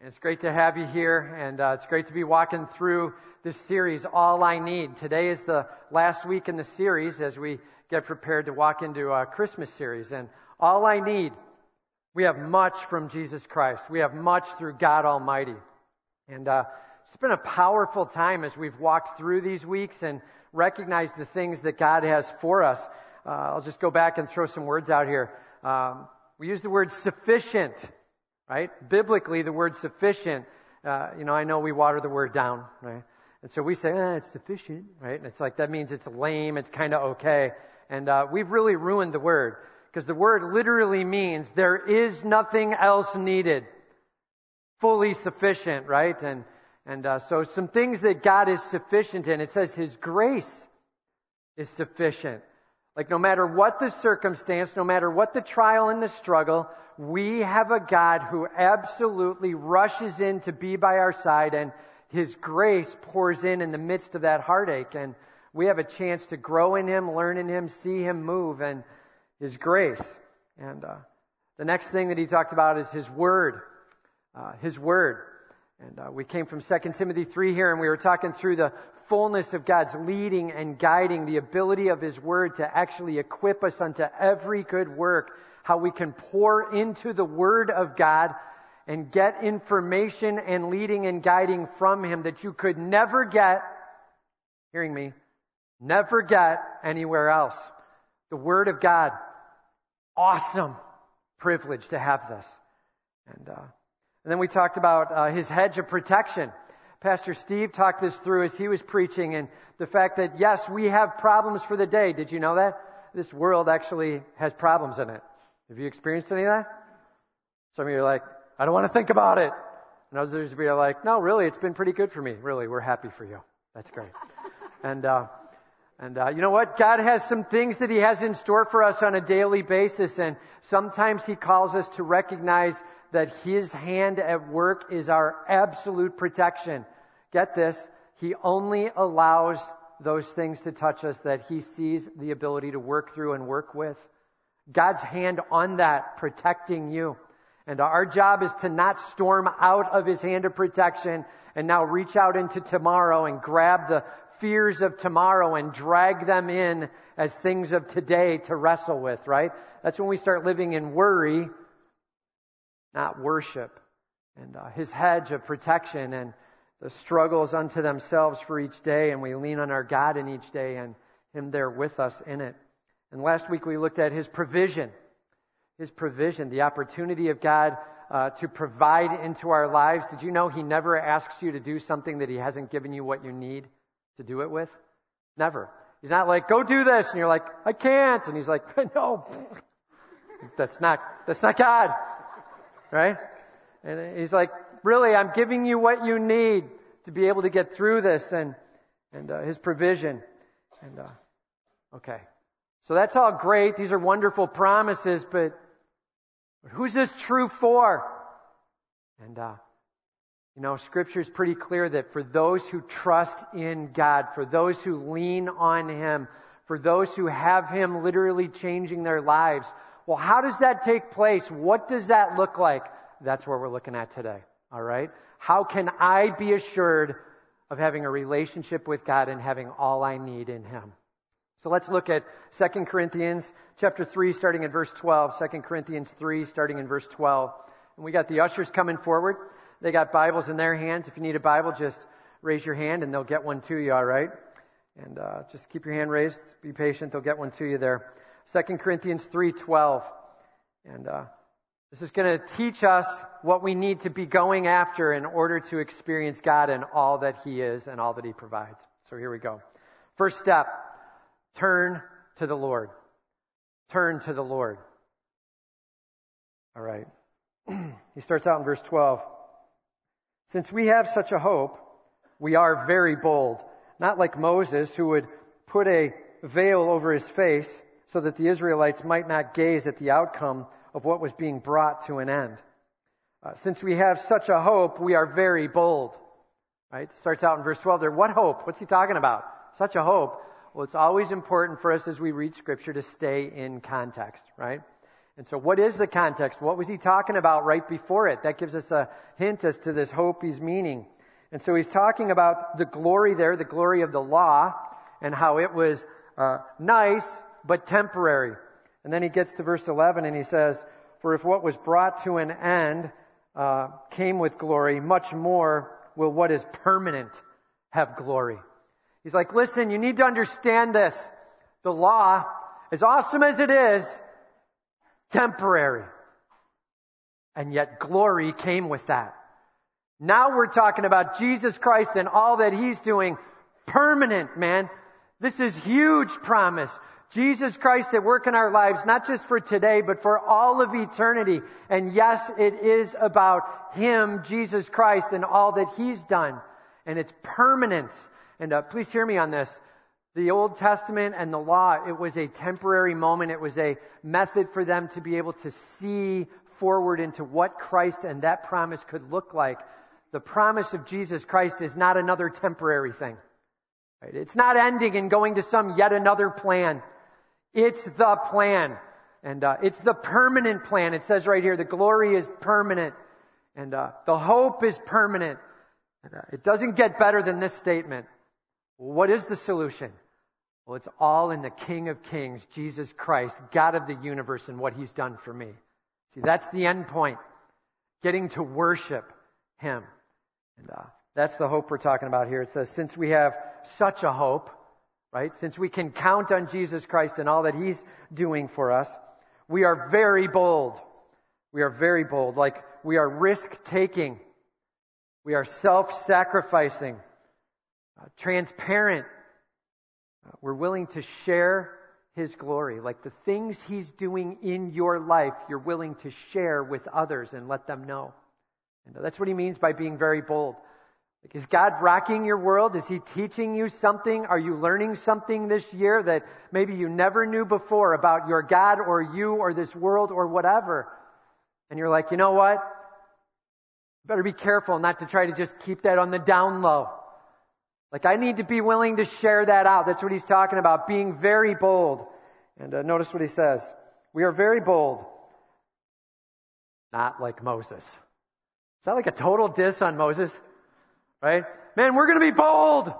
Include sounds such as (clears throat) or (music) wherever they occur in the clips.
And it's great to have you here, and uh, it's great to be walking through this series, All I Need. Today is the last week in the series as we get prepared to walk into a Christmas series. And all I need, we have much from Jesus Christ. We have much through God Almighty. And uh, it's been a powerful time as we've walked through these weeks and recognized the things that God has for us. Uh, I'll just go back and throw some words out here. Um, we use the word sufficient right? Biblically, the word sufficient, uh, you know, I know we water the word down, right? And so we say, eh, it's sufficient, right? And it's like, that means it's lame, it's kind of okay. And uh, we've really ruined the word because the word literally means there is nothing else needed. Fully sufficient, right? And, and uh, so some things that God is sufficient in, it says His grace is sufficient. Like no matter what the circumstance, no matter what the trial and the struggle, we have a God who absolutely rushes in to be by our side and his grace pours in in the midst of that heartache. And we have a chance to grow in him, learn in him, see him move and his grace. And uh, the next thing that he talked about is his word. Uh, his word. And uh, we came from 2 Timothy 3 here, and we were talking through the fullness of God's leading and guiding, the ability of His Word to actually equip us unto every good work, how we can pour into the Word of God and get information and leading and guiding from Him that you could never get, hearing me, never get anywhere else. The Word of God, awesome privilege to have this. And, uh, and then we talked about uh, his hedge of protection. Pastor Steve talked this through as he was preaching and the fact that yes, we have problems for the day. Did you know that? This world actually has problems in it. Have you experienced any of that? Some of you are like, I don't want to think about it. And others of you are like, no, really, it's been pretty good for me. Really, we're happy for you. That's great. (laughs) and, uh, and uh, you know what? God has some things that He has in store for us on a daily basis, and sometimes He calls us to recognize that His hand at work is our absolute protection. Get this. He only allows those things to touch us that He sees the ability to work through and work with. God's hand on that, protecting you. And our job is to not storm out of His hand of protection and now reach out into tomorrow and grab the fears of tomorrow and drag them in as things of today to wrestle with, right? That's when we start living in worry not worship. And uh, his hedge of protection and the struggles unto themselves for each day, and we lean on our God in each day and him there with us in it. And last week we looked at his provision. His provision, the opportunity of God uh, to provide into our lives. Did you know he never asks you to do something that he hasn't given you what you need to do it with? Never. He's not like, go do this. And you're like, I can't. And he's like, (laughs) no. That's not, that's not God right? And he's like, really, I'm giving you what you need to be able to get through this and, and uh, his provision. And, uh, okay. So that's all great. These are wonderful promises, but but who's this true for? And, uh, you know, scripture is pretty clear that for those who trust in God, for those who lean on Him, for those who have Him literally changing their lives, well, how does that take place? What does that look like? That's where we're looking at today. All right? How can I be assured of having a relationship with God and having all I need in Him? So let's look at 2 Corinthians chapter 3 starting in verse 12. 2 Corinthians 3 starting in verse 12. And we got the ushers coming forward. They got Bibles in their hands. If you need a Bible, just raise your hand and they'll get one to you, all right? And uh, just keep your hand raised. Be patient. They'll get one to you there. 2 Corinthians 3:12. And uh, this is going to teach us what we need to be going after in order to experience God and all that He is and all that He provides. So here we go. First step, turn to the Lord. Turn to the Lord. All right. (clears throat) he starts out in verse 12. Since we have such a hope, we are very bold, not like Moses who would put a veil over his face so that the Israelites might not gaze at the outcome of what was being brought to an end. Uh, since we have such a hope, we are very bold. Right? Starts out in verse 12 there. What hope? What's he talking about? Such a hope. Well, it's always important for us as we read scripture to stay in context, right? And so what is the context? What was he talking about right before it? That gives us a hint as to this hope he's meaning. And so he's talking about the glory there, the glory of the law, and how it was uh, nice, but temporary. And then he gets to verse 11 and he says, For if what was brought to an end uh, came with glory, much more will what is permanent have glory. He's like, listen, you need to understand this. The law, as awesome as it is, temporary. And yet glory came with that. Now we're talking about Jesus Christ and all that He's doing permanent, man. This is huge promise. Jesus Christ at work in our lives, not just for today, but for all of eternity. And yes, it is about Him, Jesus Christ, and all that He's done. And it's permanence. And uh, please hear me on this. The Old Testament and the law, it was a temporary moment. It was a method for them to be able to see forward into what Christ and that promise could look like. The promise of Jesus Christ is not another temporary thing. It's not ending and going to some yet another plan. It's the plan. And uh, it's the permanent plan. It says right here, the glory is permanent. And uh, the hope is permanent. And, uh, it doesn't get better than this statement. What is the solution? Well, it's all in the King of Kings, Jesus Christ, God of the universe, and what He's done for me. See, that's the end point. Getting to worship Him. And uh, that's the hope we're talking about here. It says, since we have such a hope, right? Since we can count on Jesus Christ and all that He's doing for us, we are very bold. We are very bold. Like we are risk taking. We are self sacrificing, uh, transparent. Uh, we're willing to share His glory. Like the things He's doing in your life, you're willing to share with others and let them know. And that's what He means by being very bold. Like, is God rocking your world? Is He teaching you something? Are you learning something this year that maybe you never knew before about your God or you or this world or whatever? And you're like, you know what? Better be careful not to try to just keep that on the down low. Like, I need to be willing to share that out. That's what he's talking about, being very bold. And uh, notice what he says. We are very bold. Not like Moses. Is that like a total diss on Moses? Right? Man, we're going to be bold.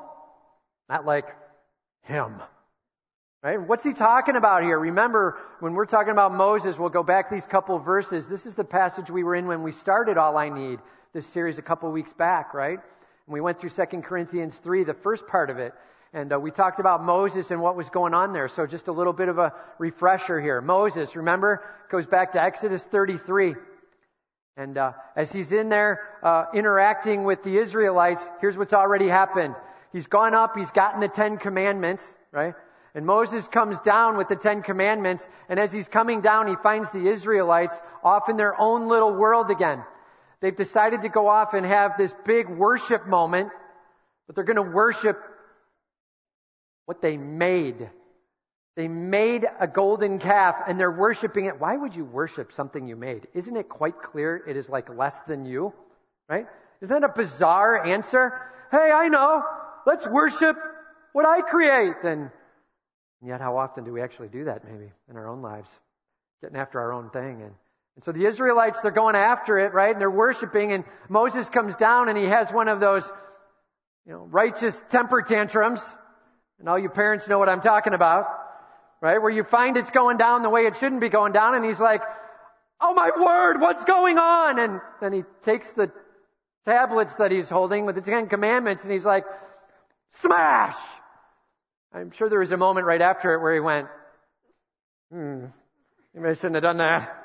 Not like him. Right? What's he talking about here? Remember, when we're talking about Moses, we'll go back these couple verses. This is the passage we were in when we started All I Need, this series a couple weeks back, right? And we went through 2 Corinthians 3, the first part of it. And uh, we talked about Moses and what was going on there. So just a little bit of a refresher here. Moses, remember, goes back to Exodus 33. And uh, as he's in there uh, interacting with the Israelites, here's what's already happened. He's gone up, he's gotten the Ten Commandments, right? And Moses comes down with the Ten Commandments, and as he's coming down, he finds the Israelites off in their own little world again. They've decided to go off and have this big worship moment, but they're going to worship what they made. They made a golden calf and they're worshiping it. Why would you worship something you made? Isn't it quite clear it is like less than you? Right? Isn't that a bizarre answer? Hey, I know. Let's worship what I create. And yet, how often do we actually do that maybe in our own lives? Getting after our own thing. And, and so the Israelites, they're going after it, right? And they're worshiping. And Moses comes down and he has one of those, you know, righteous temper tantrums. And all you parents know what I'm talking about right? Where you find it's going down the way it shouldn't be going down, and he's like, Oh my word, what's going on? And then he takes the tablets that he's holding with the Ten Commandments and he's like, Smash! I'm sure there was a moment right after it where he went, Hmm, maybe I shouldn't have done that.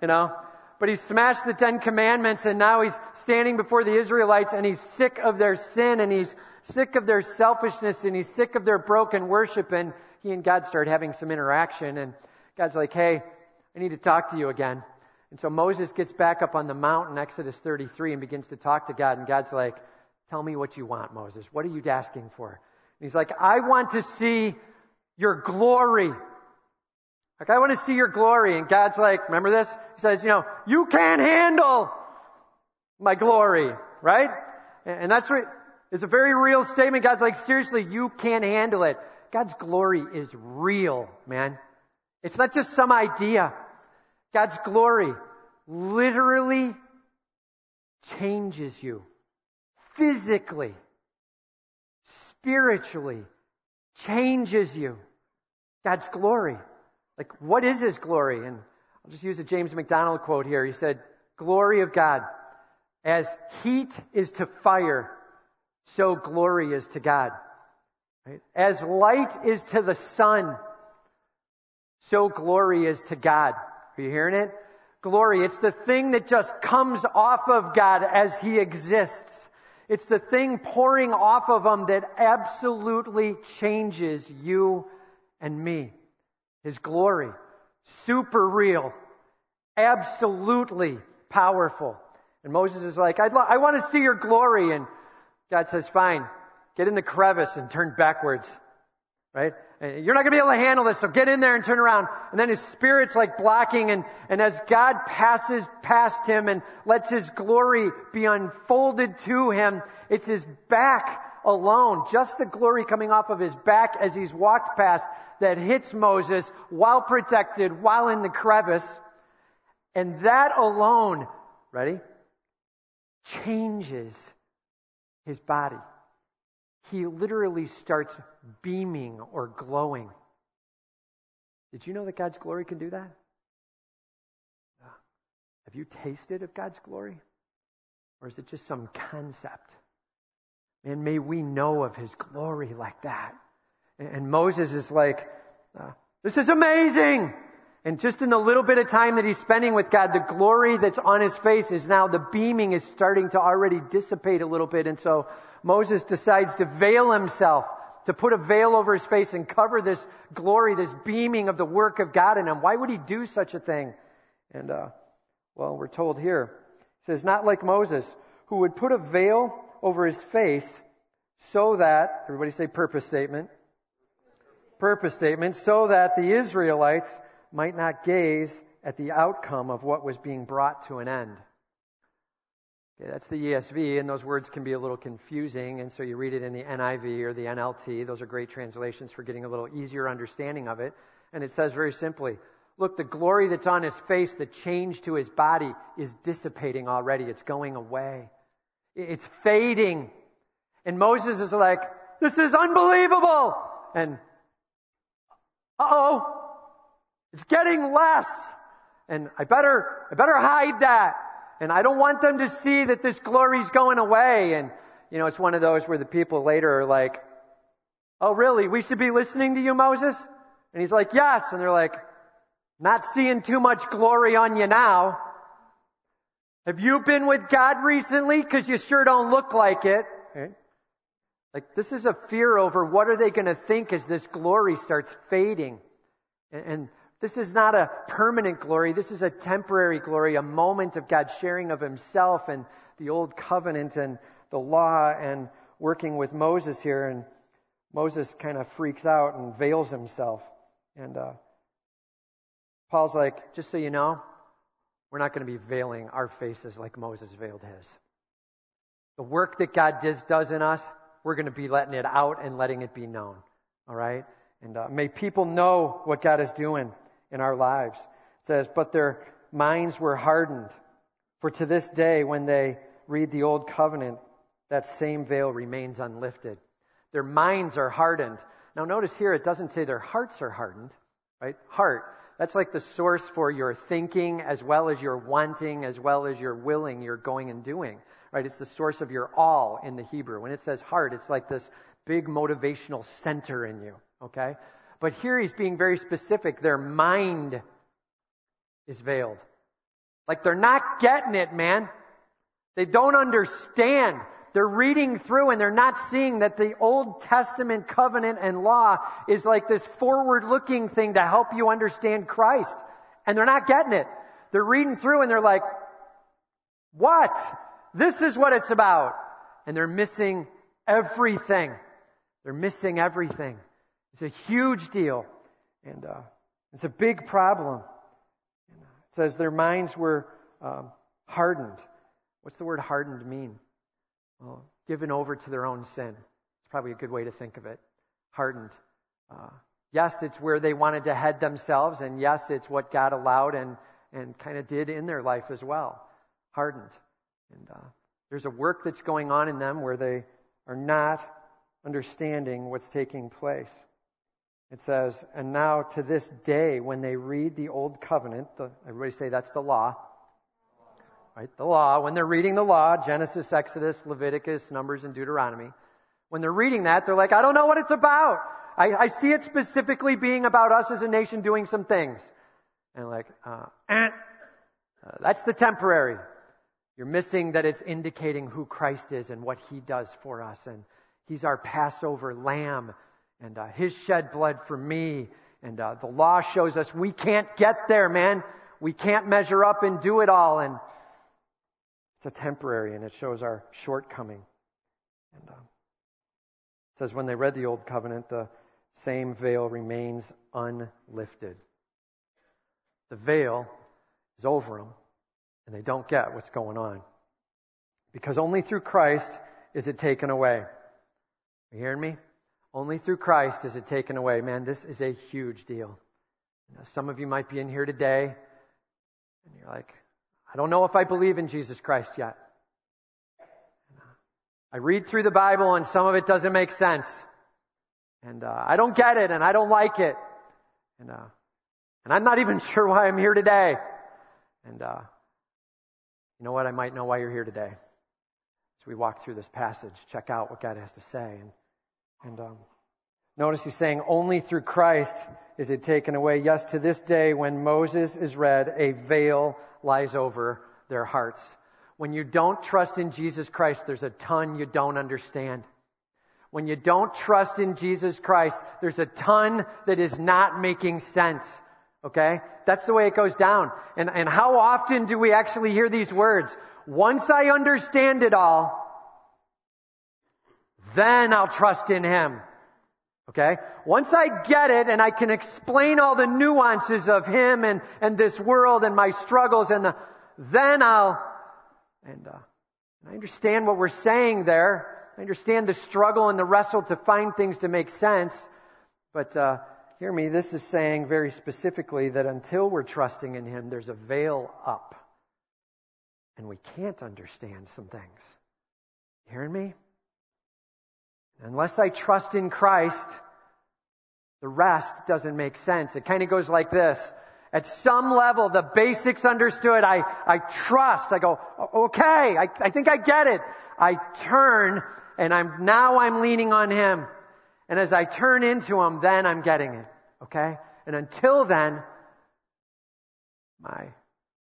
You know? But he smashed the Ten Commandments and now he's standing before the Israelites and he's sick of their sin and he's sick of their selfishness and he's sick of their broken worship and he and God start having some interaction, and God's like, hey, I need to talk to you again. And so Moses gets back up on the mountain, Exodus 33, and begins to talk to God. And God's like, Tell me what you want, Moses. What are you asking for? And he's like, I want to see your glory. Like, I want to see your glory. And God's like, remember this? He says, you know, you can't handle my glory, right? And that's what, it's a very real statement. God's like, seriously, you can't handle it. God's glory is real, man. It's not just some idea. God's glory literally changes you physically, spiritually, changes you. God's glory. Like, what is His glory? And I'll just use a James MacDonald quote here. He said, Glory of God. As heat is to fire, so glory is to God. Right? As light is to the sun, so glory is to God. Are you hearing it? Glory. It's the thing that just comes off of God as He exists. It's the thing pouring off of Him that absolutely changes you and me. His glory. Super real. Absolutely powerful. And Moses is like, lo- I want to see your glory. And God says, fine, get in the crevice and turn backwards. Right? And you're not going to be able to handle this, so get in there and turn around. And then his spirit's like blocking, and, and as God passes past him and lets his glory be unfolded to him, it's his back alone, just the glory coming off of his back as he's walked past that hits Moses while protected, while in the crevice. And that alone, ready? Changes his body he literally starts beaming or glowing. Did you know that God's glory can do that? Have you tasted of God's glory? Or is it just some concept? And may we know of his glory like that. And Moses is like, uh, this is amazing. And just in the little bit of time that he's spending with God, the glory that's on his face is now the beaming is starting to already dissipate a little bit. And so Moses decides to veil himself, to put a veil over his face and cover this glory, this beaming of the work of God in him. Why would he do such a thing? And, uh, well, we're told here. It says, not like Moses, who would put a veil over his face so that, everybody say purpose statement. Purpose statement, so that the Israelites might not gaze at the outcome of what was being brought to an end. Okay, that's the ESV, and those words can be a little confusing, and so you read it in the NIV or the NLT. Those are great translations for getting a little easier understanding of it. And it says very simply, look, the glory that's on his face, the change to his body, is dissipating already. It's going away. It's fading. And Moses is like, this is unbelievable. And, uh oh, it's getting less. And I better, I better hide that. And I don't want them to see that this glory's going away. And, you know, it's one of those where the people later are like, Oh, really? We should be listening to you, Moses? And he's like, Yes. And they're like, Not seeing too much glory on you now. Have you been with God recently? Because you sure don't look like it. Like, this is a fear over what are they going to think as this glory starts fading. And, and this is not a permanent glory. This is a temporary glory, a moment of God sharing of himself and the old covenant and the law and working with Moses here. And Moses kind of freaks out and veils himself. And uh, Paul's like, just so you know, we're not going to be veiling our faces like Moses veiled his. The work that God does, in us, we're going to be letting it out and letting it be known. All right? And uh, may people know what God is doing in our lives. It says, But their minds were hardened. For to this day, when they read the Old Covenant, that same veil remains unlifted. Their minds are hardened. Now, notice here it doesn't say their hearts are hardened, right? Heart. That's like the source for your thinking as well as your wanting, as well as your willing, your going and doing, right? It's the source of your all in the Hebrew. When it says heart, it's like this big motivational center in you, okay? But here he's being very specific. Their mind is veiled. Like they're not getting it, man. They don't understand. They're reading through and they're not seeing that the Old Testament covenant and law is like this forward looking thing to help you understand Christ. And they're not getting it. They're reading through and they're like, what? This is what it's about. And they're missing everything. They're missing everything. It's a huge deal. And uh, it's a big problem. It says their minds were um, hardened. What's the word hardened mean? Well, given over to their own sin. It's probably a good way to think of it. Hardened. Uh, yes, it's where they wanted to head themselves, and yes, it's what God allowed, and and kind of did in their life as well, hardened. And uh, there's a work that's going on in them where they are not understanding what's taking place. It says, and now to this day, when they read the Old Covenant, the, everybody say that's the law, right? The law. When they're reading the law, Genesis, Exodus, Leviticus, Numbers, and Deuteronomy, when they're reading that, they're like, I don't know what it's about. I, I see it specifically being about us as a nation doing some things. And like, uh, eh, (clears throat) uh, that's the temporary. You're missing that it's indicating who Christ is and what He does for us. And He's our Passover lamb and uh, His shed blood for me. And uh, the law shows us we can't get there, man. We can't measure up and do it all. And it's a temporary and it shows our shortcoming. And uh, it says when they read the Old Covenant, the same veil remains unlifted. The veil is over them, and they don't get what's going on. Because only through Christ is it taken away. Are You hearing me? Only through Christ is it taken away. Man, this is a huge deal. Now, some of you might be in here today, and you're like, I don't know if I believe in Jesus Christ yet. I read through the Bible, and some of it doesn't make sense. And uh, I don't get it, and I don't like it. And, uh, and I'm not even (laughs) sure why I'm here today. And uh, you know what? I might know why you're here today. As we walk through this passage, check out what God has to say. And, and um, notice he's saying, only through Christ is it taken away. Yes, to this day, when Moses is read, a veil lies over their hearts. When you don't trust in Jesus Christ, there's a ton you don't understand. When you don't trust in Jesus Christ, there's a ton that is not making sense. Okay? That's the way it goes down. And, and how often do we actually hear these words? Once I understand it all, then I'll trust in Him. Okay? Once I get it and I can explain all the nuances of Him and, and this world and my struggles and the, then I'll, and, uh, I understand what we're saying there. I understand the struggle and the wrestle to find things to make sense. But uh, hear me, this is saying very specifically that until we're trusting in Him, there's a veil up. And we can't understand some things. Hearing me? Unless I trust in Christ, the rest doesn't make sense. It kind of goes like this. At some level, the basics understood. I, I trust. I go, okay, I, I think I get it. I turn and I'm, now I'm leaning on Him. And as I turn into Him, then I'm getting it. Okay? And until then, my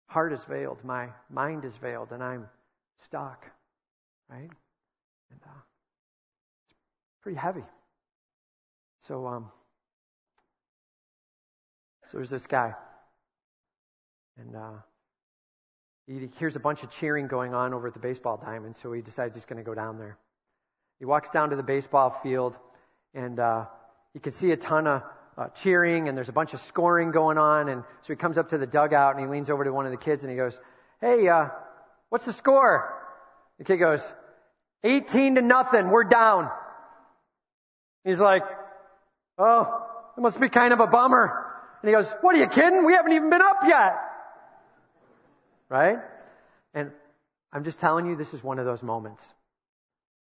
heart is veiled, my mind is veiled, and I'm stuck. Right? And uh, pretty heavy. So, um, so there's this guy. And uh, he hears a bunch of cheering going on over at the baseball diamond, so he decides he's going to go down there. He walks down to the baseball field, and uh, he can see a ton of uh, cheering, and there's a bunch of scoring going on. And so he comes up to the dugout, and he leans over to one of the kids, and he goes, "Hey, uh, what's the score?" The kid goes, "18 to nothing. We're down." He's like, "Oh, it must be kind of a bummer." And he goes, "What are you kidding? We haven't even been up yet." Right? And I'm just telling you, this is one of those moments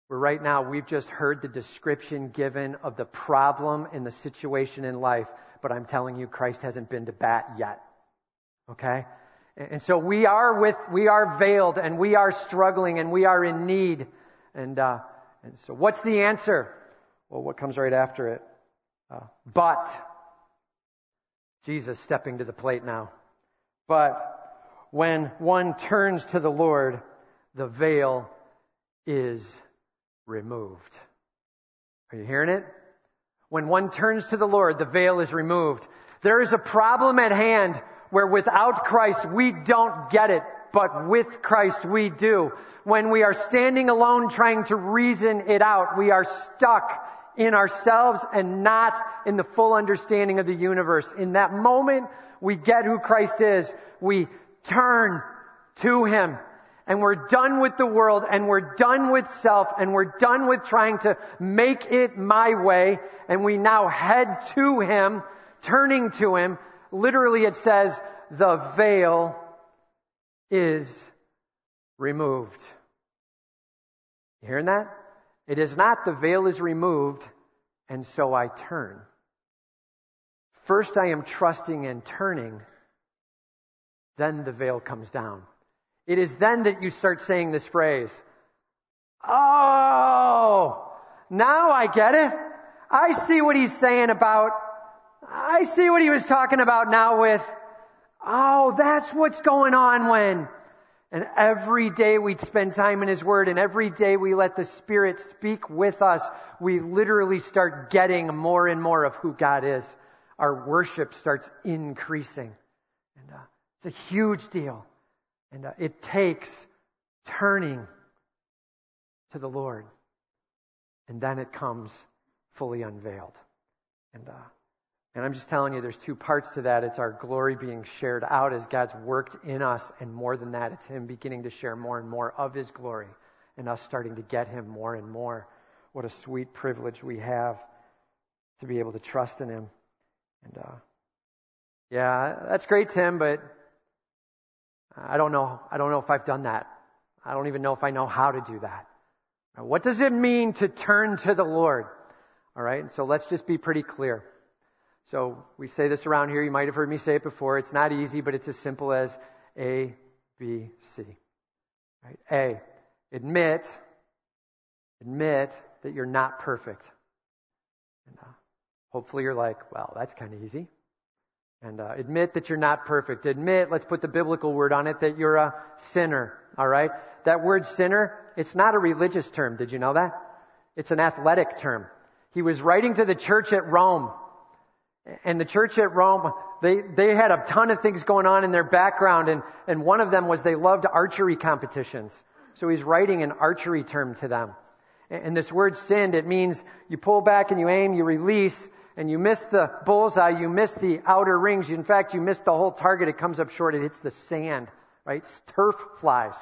where right now we've just heard the description given of the problem and the situation in life, but I'm telling you, Christ hasn't been to bat yet. Okay? And so we are with, we are veiled and we are struggling and we are in need. And, uh, and so what's the answer? Well, what comes right after it? Uh, but, Jesus stepping to the plate now. But when one turns to the Lord, the veil is removed. Are you hearing it? When one turns to the Lord, the veil is removed. There is a problem at hand where without Christ we don't get it, but with Christ we do. When we are standing alone trying to reason it out, we are stuck in ourselves and not in the full understanding of the universe. In that moment, we get who Christ is. We turn to Him and we're done with the world and we're done with self and we're done with trying to make it my way and we now head to Him, turning to Him. Literally it says the veil is removed. You hearing that? It is not the veil is removed and so I turn. First I am trusting and turning, then the veil comes down. It is then that you start saying this phrase, Oh, now I get it. I see what he's saying about, I see what he was talking about now with, oh, that's what's going on when. And every day we spend time in his word and every day we let the Spirit speak with us, we literally start getting more and more of who God is. Our worship starts increasing. And uh, it's a huge deal. And uh, it takes turning to the Lord. And then it comes fully unveiled. And, uh, and I'm just telling you, there's two parts to that. It's our glory being shared out as God's worked in us. And more than that, it's Him beginning to share more and more of His glory and us starting to get Him more and more. What a sweet privilege we have to be able to trust in Him. And, uh, yeah, that's great, Tim, but I don't know. I don't know if I've done that. I don't even know if I know how to do that. What does it mean to turn to the Lord? All right, so let's just be pretty clear. So we say this around here. You might have heard me say it before. It's not easy, but it's as simple as A, B, C. Right? A, admit, admit that you're not perfect. And, uh, hopefully you're like, well, that's kind of easy. And uh, admit that you're not perfect. Admit, let's put the biblical word on it, that you're a sinner. All right? That word sinner, it's not a religious term. Did you know that? It's an athletic term. He was writing to the church at Rome. And the church at Rome, they, they had a ton of things going on in their background, and, and one of them was they loved archery competitions. So he's writing an archery term to them. And this word sinned, it means you pull back and you aim, you release, and you miss the bullseye, you miss the outer rings. In fact, you miss the whole target. It comes up short. It hits the sand, right? Turf flies.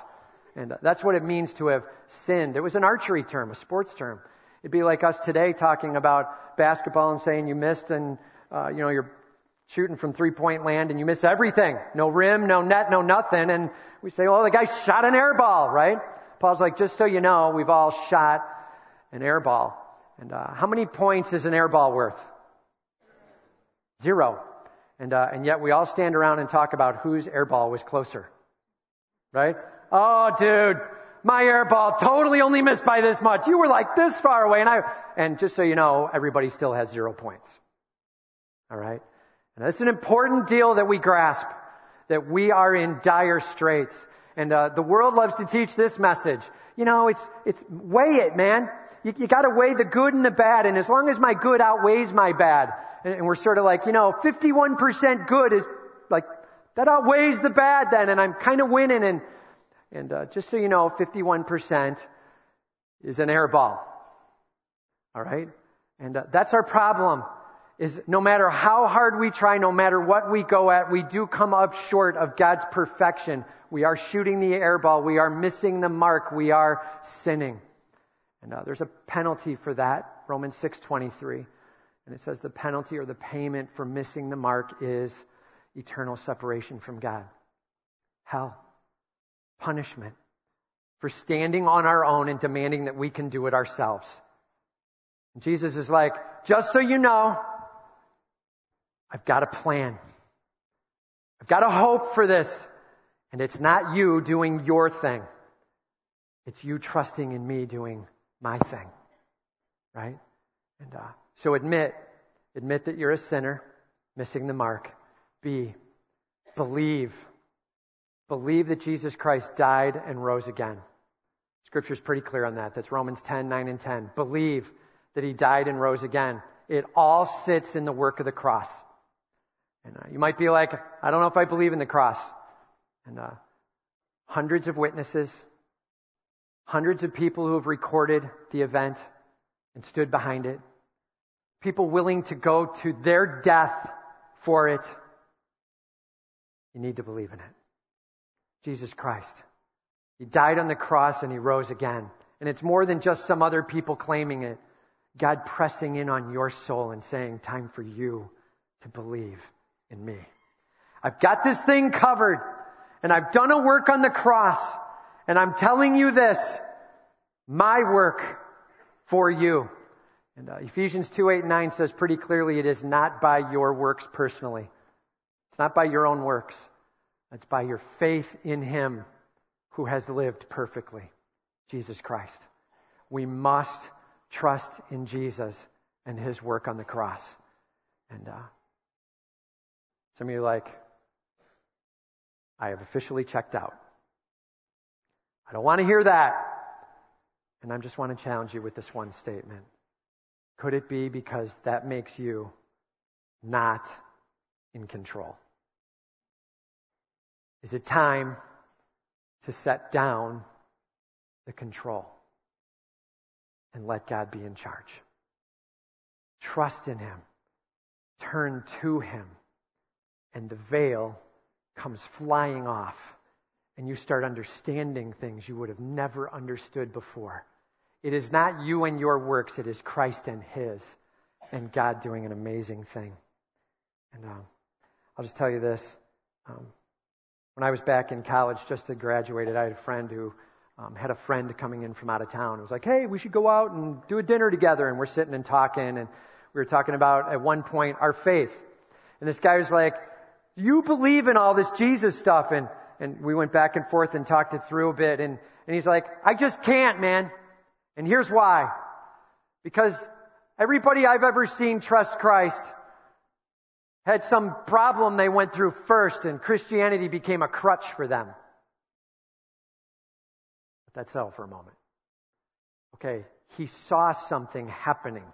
And uh, that's what it means to have sinned. It was an archery term, a sports term. It'd be like us today talking about basketball and saying you missed and, uh, you know, you're shooting from three point land and you miss everything. No rim, no net, no nothing. And we say, well, the guy shot an air ball, right? Paul's like, just so you know, we've all shot an air ball. And uh, how many points is an air ball worth? Zero. And, uh, and yet we all stand around and talk about whose airball was closer. Right? Oh, dude, my airball totally only missed by this much. You were like this far away. And I, and just so you know, everybody still has zero points. All right? And that's an important deal that we grasp. That we are in dire straits. And uh, the world loves to teach this message. You know, it's it's weigh it, man. You, you got to weigh the good and the bad. And as long as my good outweighs my bad, and we're sort of like, you know, 51% good is like, that outweighs the bad then, and I'm kind of winning. And, and uh, just so you know, 51% is an air ball. All right? And uh, that's our problem. Is no matter how hard we try, no matter what we go at, we do come up short of God's perfection. We are shooting the air ball. We are missing the mark. We are sinning. And uh, there's a penalty for that. Romans 6:23. And it says the penalty or the payment for missing the mark is eternal separation from God. Hell. Punishment for standing on our own and demanding that we can do it ourselves. Jesus is like, just so you know, I've got a plan. I've got a hope for this. And it's not you doing your thing. It's you trusting in me doing my thing. Right? And uh, so admit, admit that you're a sinner, missing the mark. B, believe. Believe that Jesus Christ died and rose again. Scripture's pretty clear on that. That's Romans 10, 9, and 10. Believe that he died and rose again. It all sits in the work of the cross. And uh, you might be like, I don't know if I believe in the cross. And uh, hundreds of witnesses, hundreds of people who have recorded the event and stood behind it people willing to go to their death for it, you need to believe in it. Jesus Christ. He died on the cross and he rose again. And it's more than just some other people claiming it. God pressing in on your soul and saying, time for you to believe in me. I've got this thing covered and I've done a work on the cross and I'm telling you this, my work for you. And uh, Ephesians 2, 8, 9 says pretty clearly it is not by your works personally. It's not by your own works. It's by your faith in Him who has lived perfectly, Jesus Christ. We must trust in Jesus and His work on the cross. And uh, some of you are like, I have officially checked out. I don't want to hear that. And I just want to challenge you with this one statement. Could it be because that makes you not in control? Is it time to set down the control and let God be in charge? Trust in Him, turn to Him, and the veil comes flying off, and you start understanding things you would have never understood before. It is not you and your works, it is Christ and His, and God doing an amazing thing. And uh, I'll just tell you this. Um, when I was back in college, just had graduated, I had a friend who um, had a friend coming in from out of town. It was like, hey, we should go out and do a dinner together. And we're sitting and talking, and we were talking about, at one point, our faith. And this guy was like, you believe in all this Jesus stuff? And, and we went back and forth and talked it through a bit. And, and he's like, I just can't, man. And here's why. Because everybody I've ever seen trust Christ had some problem they went through first, and Christianity became a crutch for them. Let that settle for a moment. Okay, he saw something happening.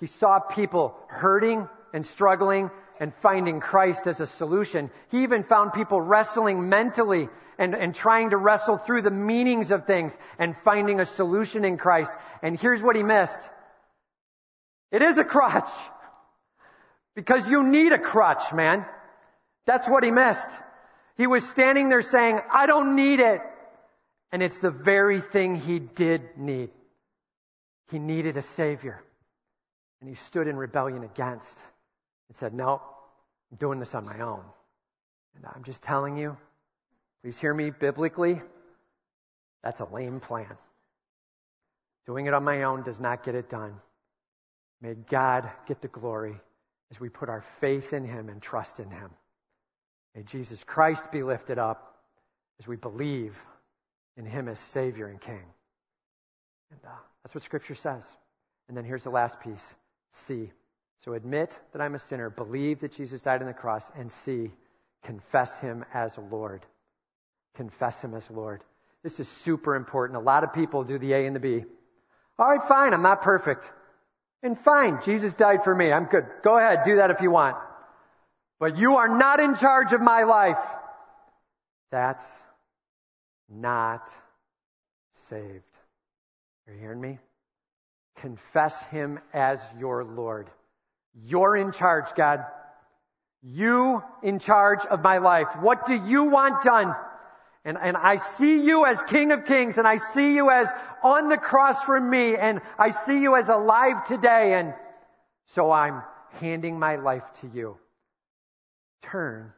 He saw people hurting and struggling and finding Christ as a solution. He even found people wrestling mentally and, and trying to wrestle through the meanings of things and finding a solution in Christ. And here's what he missed. It is a crutch. Because you need a crutch, man. That's what he missed. He was standing there saying, I don't need it. And it's the very thing he did need. He needed a savior. And he stood in rebellion against and said, No, I'm doing this on my own. And I'm just telling you, please hear me biblically, that's a lame plan. Doing it on my own does not get it done. May God get the glory as we put our faith in Him and trust in Him. May Jesus Christ be lifted up as we believe in Him as Savior and King. And uh, that's what Scripture says. And then here's the last piece see. So admit that I'm a sinner, believe that Jesus died on the cross, and see, confess Him as Lord. Confess Him as Lord. This is super important. A lot of people do the A and the B. All right, fine, I'm not perfect. And fine, Jesus died for me. I'm good. Go ahead, do that if you want. But you are not in charge of my life. That's not saved. Are you hearing me? Confess him as your Lord. You're in charge, God. You in charge of my life. What do you want done? And, and I see you as King of Kings, and I see you as on the cross for me, and I see you as alive today, and so I'm handing my life to you. Turn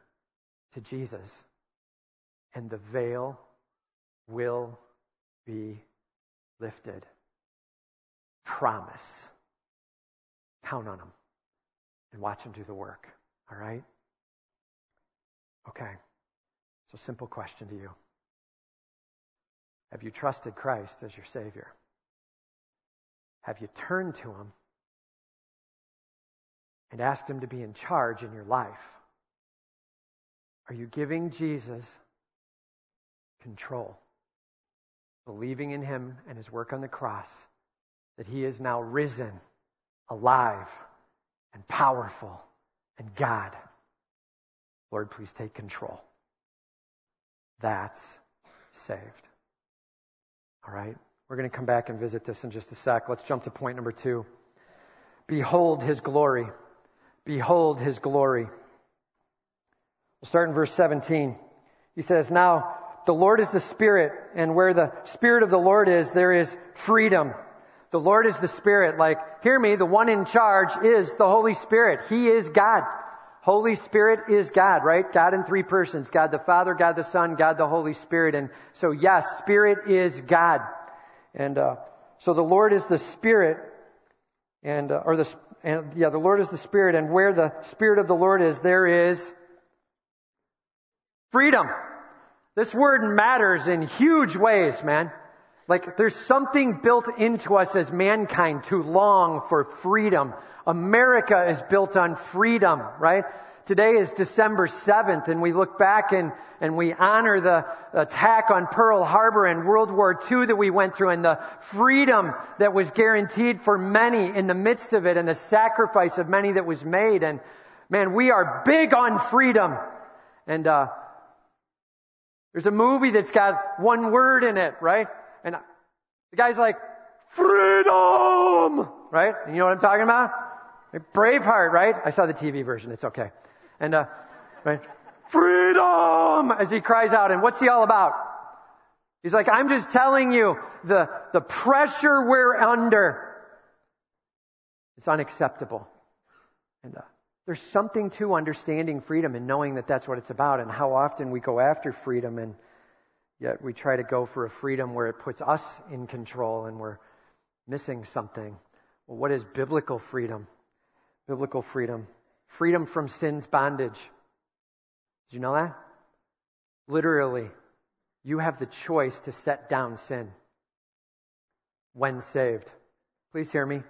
to Jesus, and the veil will be lifted. Promise. Count on him and watch him do the work. All right? Okay. So, simple question to you Have you trusted Christ as your Savior? Have you turned to Him and asked Him to be in charge in your life? Are you giving Jesus control? Believing in Him and His work on the cross, that He is now risen, alive, and powerful, and God. Lord, please take control that's saved. All right? We're going to come back and visit this in just a sec. Let's jump to point number two. Behold his glory. Behold his glory. We'll start in verse 17. He says, Now the Lord is the Spirit, and where the Spirit of the Lord is, there is freedom. The Lord is the Spirit. Like, hear me, the one in charge is the Holy Spirit. He is God. Holy Spirit is God, right? God in three persons. God the Father, God the Son, God the Holy Spirit. And so yes, Spirit is God. And, uh, so the Lord is the Spirit and, uh, or the, and, yeah, the Lord is the Spirit and where the Spirit of the Lord is, there is freedom. This word matters in huge ways, man. Like there's something built into us as mankind to long for freedom. America is built on freedom, right? Today is December 7th and we look back and, and we honor the attack on Pearl Harbor and World War II that we went through and the freedom that was guaranteed for many in the midst of it and the sacrifice of many that was made. And man, we are big on freedom. And, uh, there's a movie that's got one word in it, right? And the guy's like, freedom! Right? And you know what I'm talking about? Braveheart, right? I saw the TV version. It's okay. And, uh, right? Freedom! As he cries out. And what's he all about? He's like, I'm just telling you the, the pressure we're under. It's unacceptable. And, uh, there's something to understanding freedom and knowing that that's what it's about and how often we go after freedom and Yet we try to go for a freedom where it puts us in control and we're missing something. Well, what is biblical freedom? Biblical freedom. Freedom from sin's bondage. Did you know that? Literally, you have the choice to set down sin when saved. Please hear me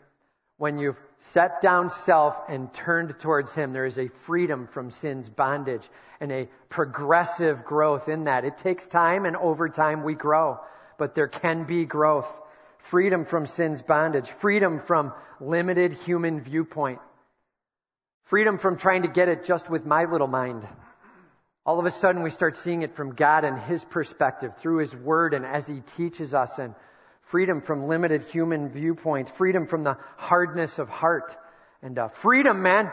when you've set down self and turned towards Him, there is a freedom from sin's bondage and a progressive growth in that. It takes time and over time we grow, but there can be growth. Freedom from sin's bondage. Freedom from limited human viewpoint. Freedom from trying to get it just with my little mind. All of a sudden we start seeing it from God and His perspective through His Word and as He teaches us and freedom from limited human viewpoints, freedom from the hardness of heart, and uh, freedom, man.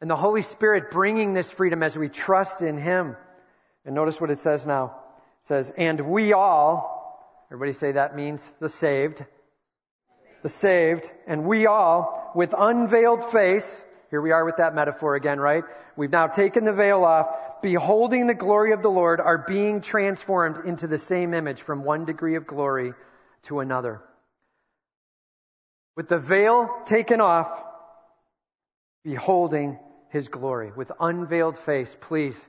And the Holy Spirit bringing this freedom as we trust in Him. And notice what it says now. It says, and we all, everybody say that means the saved, the saved, and we all, with unveiled face, here we are with that metaphor again, right? We've now taken the veil off, beholding the glory of the Lord, are being transformed into the same image from one degree of glory to another. With the veil taken off, beholding his glory. With unveiled face, please,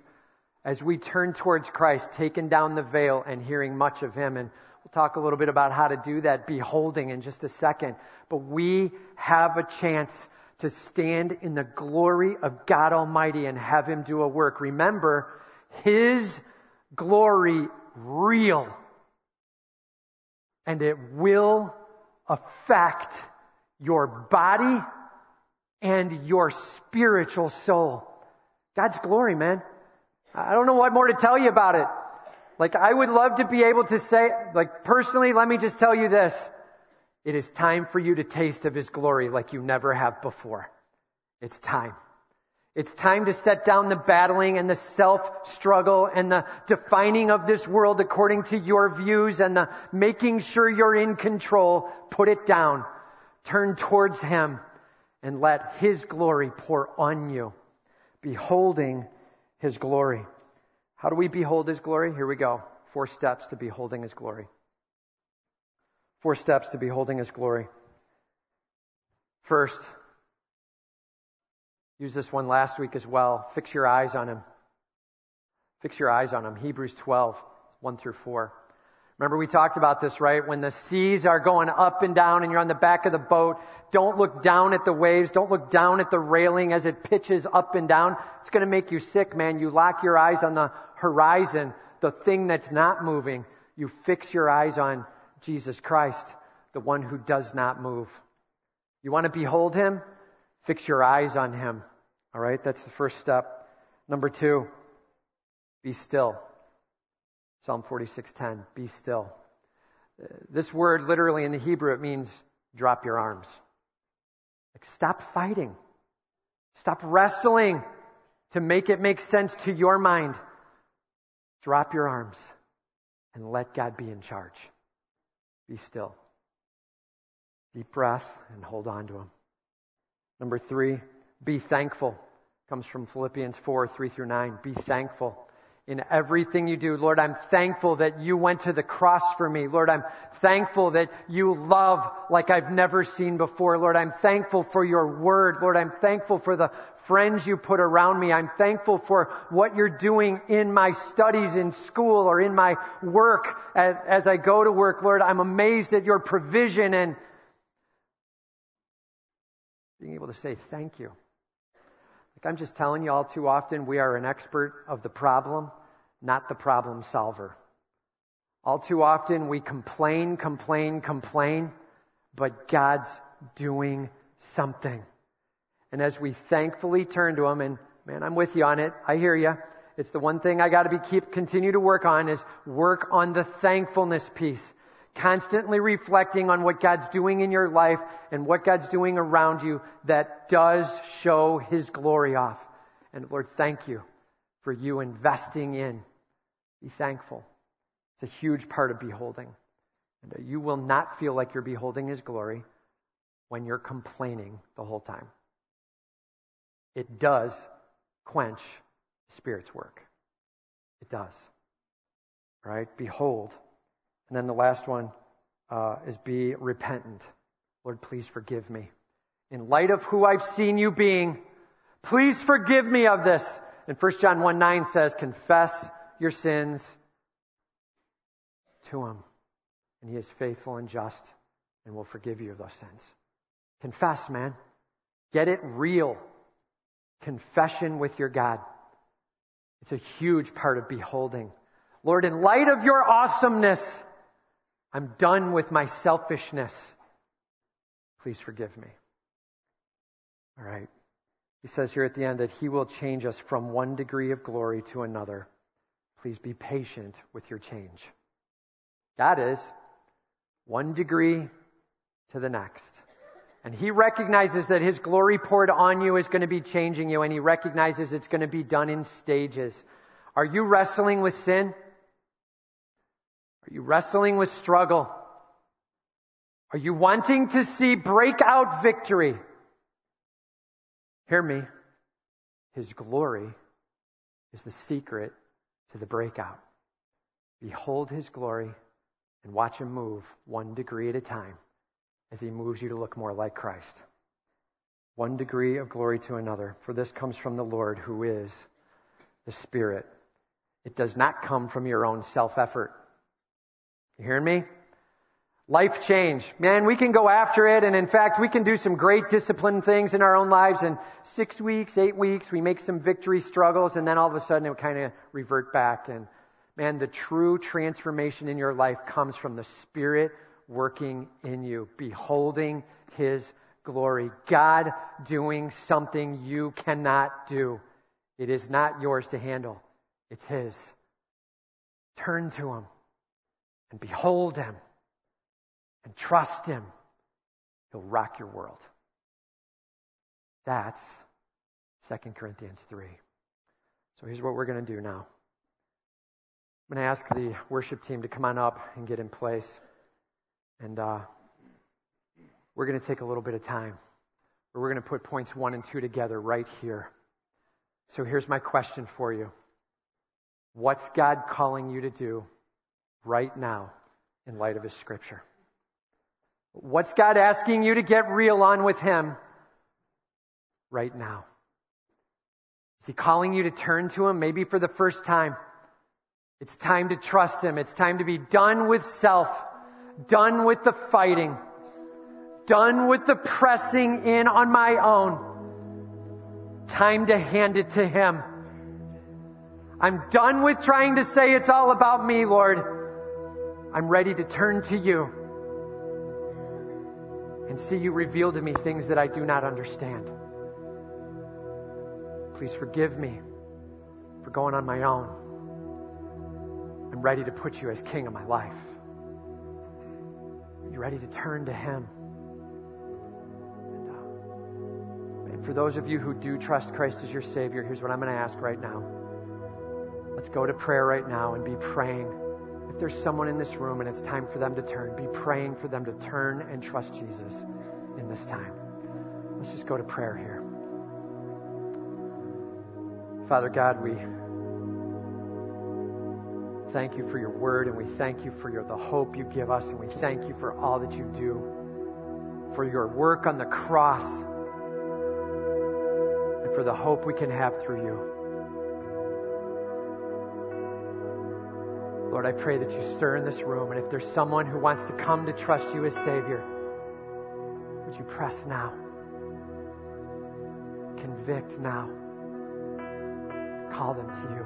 as we turn towards Christ, taking down the veil and hearing much of him. And we'll talk a little bit about how to do that, beholding in just a second. But we have a chance to stand in the glory of God Almighty and have him do a work. Remember, his glory real and it will affect your body and your spiritual soul. God's glory, man. I don't know what more to tell you about it. Like, I would love to be able to say, like, personally, let me just tell you this. It is time for you to taste of His glory like you never have before. It's time. It's time to set down the battling and the self struggle and the defining of this world according to your views and the making sure you're in control. Put it down. Turn towards Him and let His glory pour on you. Beholding His glory. How do we behold His glory? Here we go. Four steps to beholding His glory. Four steps to beholding His glory. First, Use this one last week as well. Fix your eyes on him. Fix your eyes on him. Hebrews 12, 1 through 4. Remember we talked about this, right? When the seas are going up and down and you're on the back of the boat, don't look down at the waves. Don't look down at the railing as it pitches up and down. It's going to make you sick, man. You lock your eyes on the horizon, the thing that's not moving. You fix your eyes on Jesus Christ, the one who does not move. You want to behold him? Fix your eyes on him. All right, that's the first step. Number two, be still. Psalm 46:10, be still. Uh, this word literally in the Hebrew it means drop your arms. Like stop fighting. Stop wrestling to make it make sense to your mind. Drop your arms and let God be in charge. Be still. Deep breath and hold on to him. Number 3, be thankful. comes from Philippians 4 3 through 9. Be thankful in everything you do. Lord, I'm thankful that you went to the cross for me. Lord, I'm thankful that you love like I've never seen before. Lord, I'm thankful for your word. Lord, I'm thankful for the friends you put around me. I'm thankful for what you're doing in my studies in school or in my work as I go to work. Lord, I'm amazed at your provision and being able to say thank you. I'm just telling you all too often, we are an expert of the problem, not the problem solver. All too often, we complain, complain, complain, but God's doing something. And as we thankfully turn to Him, and man, I'm with you on it. I hear you. It's the one thing I got to be keep continue to work on is work on the thankfulness piece constantly reflecting on what God's doing in your life and what God's doing around you that does show His glory off. And Lord, thank you for you investing in. Be thankful. It's a huge part of beholding. And you will not feel like you're beholding His glory when you're complaining the whole time. It does quench the Spirit's work. It does. Right? Behold and then the last one uh, is be repentant. Lord, please forgive me. In light of who I've seen you being, please forgive me of this. And 1 John 1 9 says, confess your sins to him. And he is faithful and just and will forgive you of those sins. Confess, man. Get it real. Confession with your God. It's a huge part of beholding. Lord, in light of your awesomeness, I'm done with my selfishness. Please forgive me. All right. He says here at the end that he will change us from one degree of glory to another. Please be patient with your change. That is one degree to the next. And he recognizes that his glory poured on you is going to be changing you, and he recognizes it's going to be done in stages. Are you wrestling with sin? Are you wrestling with struggle? Are you wanting to see breakout victory? Hear me. His glory is the secret to the breakout. Behold his glory and watch him move one degree at a time as he moves you to look more like Christ. One degree of glory to another, for this comes from the Lord who is the Spirit. It does not come from your own self effort. You hearing me? Life change. Man, we can go after it, and in fact, we can do some great discipline things in our own lives. In six weeks, eight weeks, we make some victory struggles, and then all of a sudden it kind of revert back. And man, the true transformation in your life comes from the Spirit working in you, beholding His glory. God doing something you cannot do. It is not yours to handle, it's His. Turn to Him and behold him and trust him, he'll rock your world. That's 2 Corinthians 3. So here's what we're going to do now. I'm going to ask the worship team to come on up and get in place. And uh, we're going to take a little bit of time. We're going to put points one and two together right here. So here's my question for you What's God calling you to do right now in light of His Scripture? What's God asking you to get real on with Him right now? Is He calling you to turn to Him maybe for the first time? It's time to trust Him. It's time to be done with self, done with the fighting, done with the pressing in on my own. Time to hand it to Him. I'm done with trying to say it's all about me, Lord. I'm ready to turn to you and see you reveal to me things that I do not understand. Please forgive me for going on my own. I'm ready to put you as king of my life. Are you ready to turn to Him? And, uh, and for those of you who do trust Christ as your Savior, here's what I'm going to ask right now. Let's go to prayer right now and be praying there's someone in this room and it's time for them to turn, be praying for them to turn and trust Jesus in this time. Let's just go to prayer here. Father God, we thank you for your word and we thank you for your, the hope you give us and we thank you for all that you do, for your work on the cross and for the hope we can have through you. Lord, I pray that you stir in this room, and if there's someone who wants to come to trust you as Savior, would you press now? Convict now. Call them to you.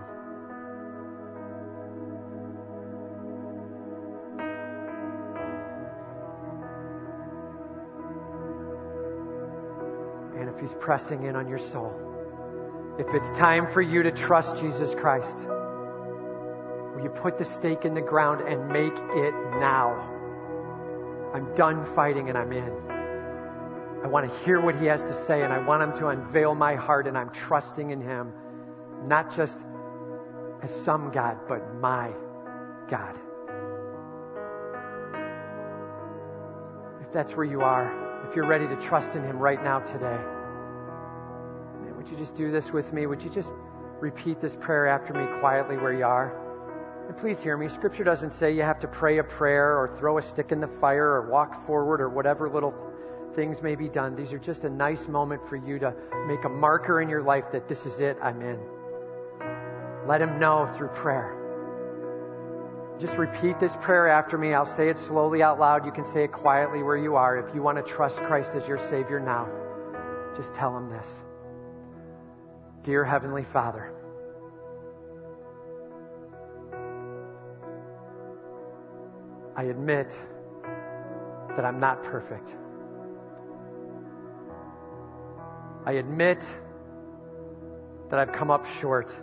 And if he's pressing in on your soul, if it's time for you to trust Jesus Christ, you put the stake in the ground and make it now? I'm done fighting and I'm in. I want to hear what he has to say and I want him to unveil my heart and I'm trusting in him, not just as some God, but my God. If that's where you are, if you're ready to trust in him right now today, would you just do this with me? Would you just repeat this prayer after me quietly where you are? And please hear me. Scripture doesn't say you have to pray a prayer or throw a stick in the fire or walk forward or whatever little things may be done. These are just a nice moment for you to make a marker in your life that this is it, I'm in. Let Him know through prayer. Just repeat this prayer after me. I'll say it slowly out loud. You can say it quietly where you are. If you want to trust Christ as your Savior now, just tell Him this Dear Heavenly Father, I admit that I'm not perfect. I admit that I've come up short.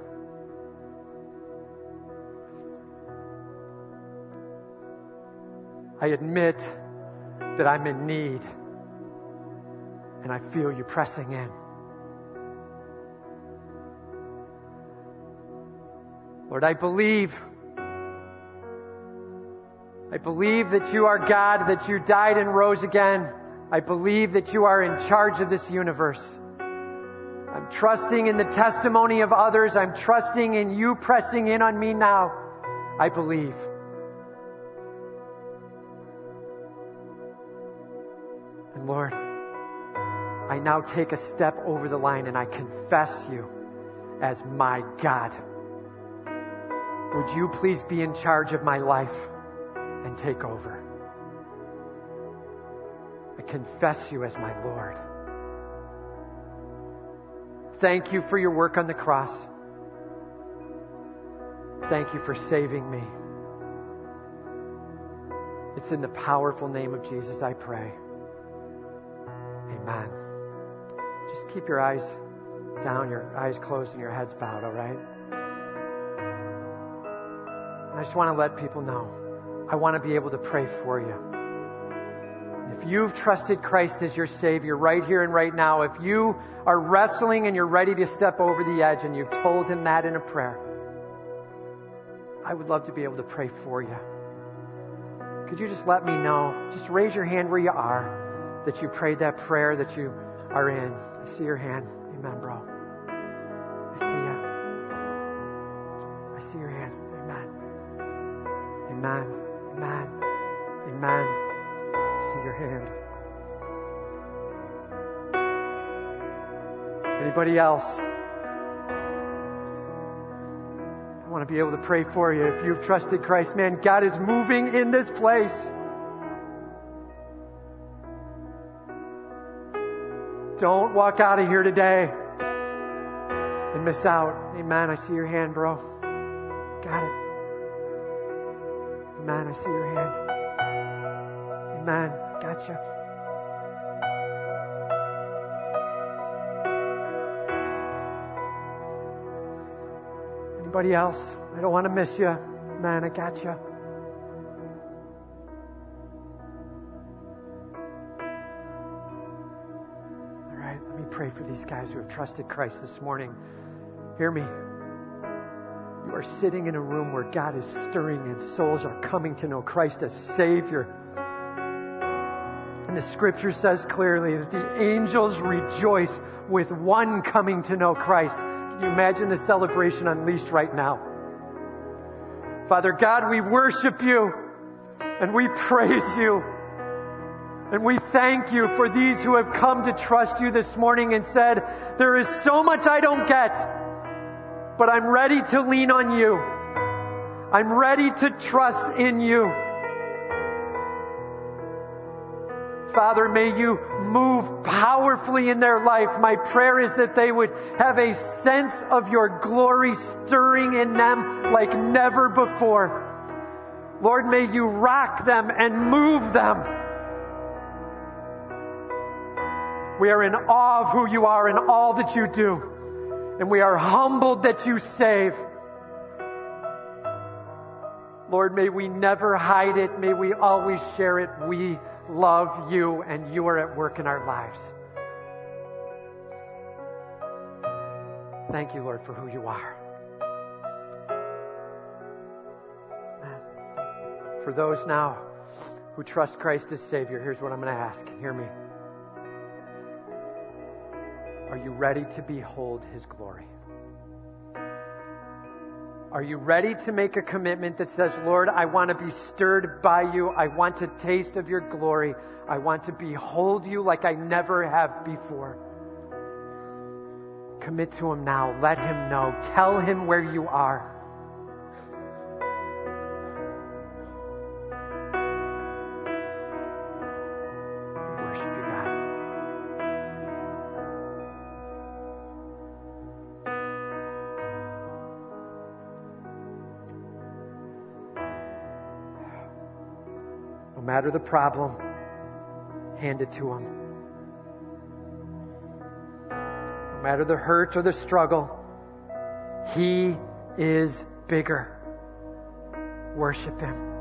I admit that I'm in need and I feel you pressing in. Lord, I believe I believe that you are God, that you died and rose again. I believe that you are in charge of this universe. I'm trusting in the testimony of others. I'm trusting in you pressing in on me now. I believe. And Lord, I now take a step over the line and I confess you as my God. Would you please be in charge of my life? And take over. I confess you as my Lord. Thank you for your work on the cross. Thank you for saving me. It's in the powerful name of Jesus I pray. Amen. Just keep your eyes down, your eyes closed, and your heads bowed, all right? I just want to let people know I want to be able to pray for you. If you've trusted Christ as your Savior right here and right now, if you are wrestling and you're ready to step over the edge and you've told Him that in a prayer, I would love to be able to pray for you. Could you just let me know? Just raise your hand where you are that you prayed that prayer that you are in. I see your hand. Amen, bro. I see you. I see your hand. Amen. Amen. Amen. Amen. I see your hand. Anybody else? I want to be able to pray for you if you've trusted Christ. Man, God is moving in this place. Don't walk out of here today and miss out. Amen. I see your hand, bro. Got it. Amen. I see your hand. Amen. Gotcha. Anybody else? I don't want to miss you. Man, I got you. All right, let me pray for these guys who have trusted Christ this morning. Hear me. Are sitting in a room where God is stirring and souls are coming to know Christ as Savior. And the scripture says clearly that the angels rejoice with one coming to know Christ. Can you imagine the celebration unleashed right now? Father God, we worship you and we praise you. And we thank you for these who have come to trust you this morning and said, there is so much I don't get, but I'm ready to lean on you. I'm ready to trust in you. Father, may you move powerfully in their life. My prayer is that they would have a sense of your glory stirring in them like never before. Lord, may you rock them and move them. We are in awe of who you are and all that you do. And we are humbled that you save. Lord, may we never hide it. May we always share it. We love you and you are at work in our lives. Thank you, Lord, for who you are. For those now who trust Christ as Savior, here's what I'm going to ask. Hear me. Are you ready to behold His glory? Are you ready to make a commitment that says, Lord, I want to be stirred by you. I want to taste of your glory. I want to behold you like I never have before. Commit to him now. Let him know. Tell him where you are. The problem, hand it to Him. No matter the hurt or the struggle, He is bigger. Worship Him.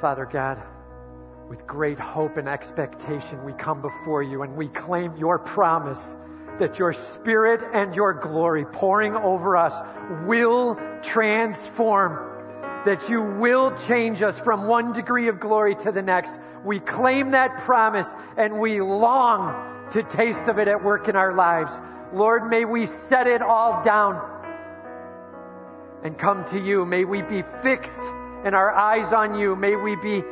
Father God, with great hope and expectation, we come before you and we claim your promise that your spirit and your glory pouring over us will transform, that you will change us from one degree of glory to the next. We claim that promise and we long to taste of it at work in our lives. Lord, may we set it all down and come to you. May we be fixed and our eyes on you. May we be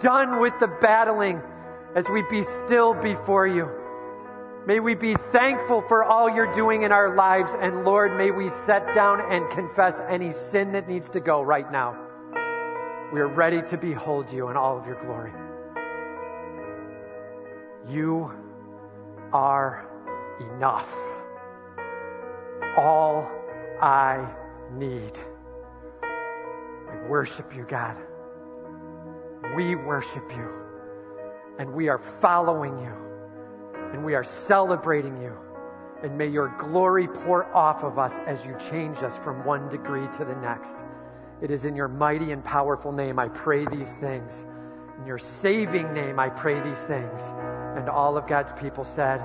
done with the battling as we be still before you. May we be thankful for all you're doing in our lives. And Lord, may we set down and confess any sin that needs to go right now. We are ready to behold you in all of your glory. You are enough. All I need. I worship you, God. We worship you. And we are following you and we are celebrating you. And may your glory pour off of us as you change us from one degree to the next. It is in your mighty and powerful name I pray these things. In your saving name I pray these things. And all of God's people said,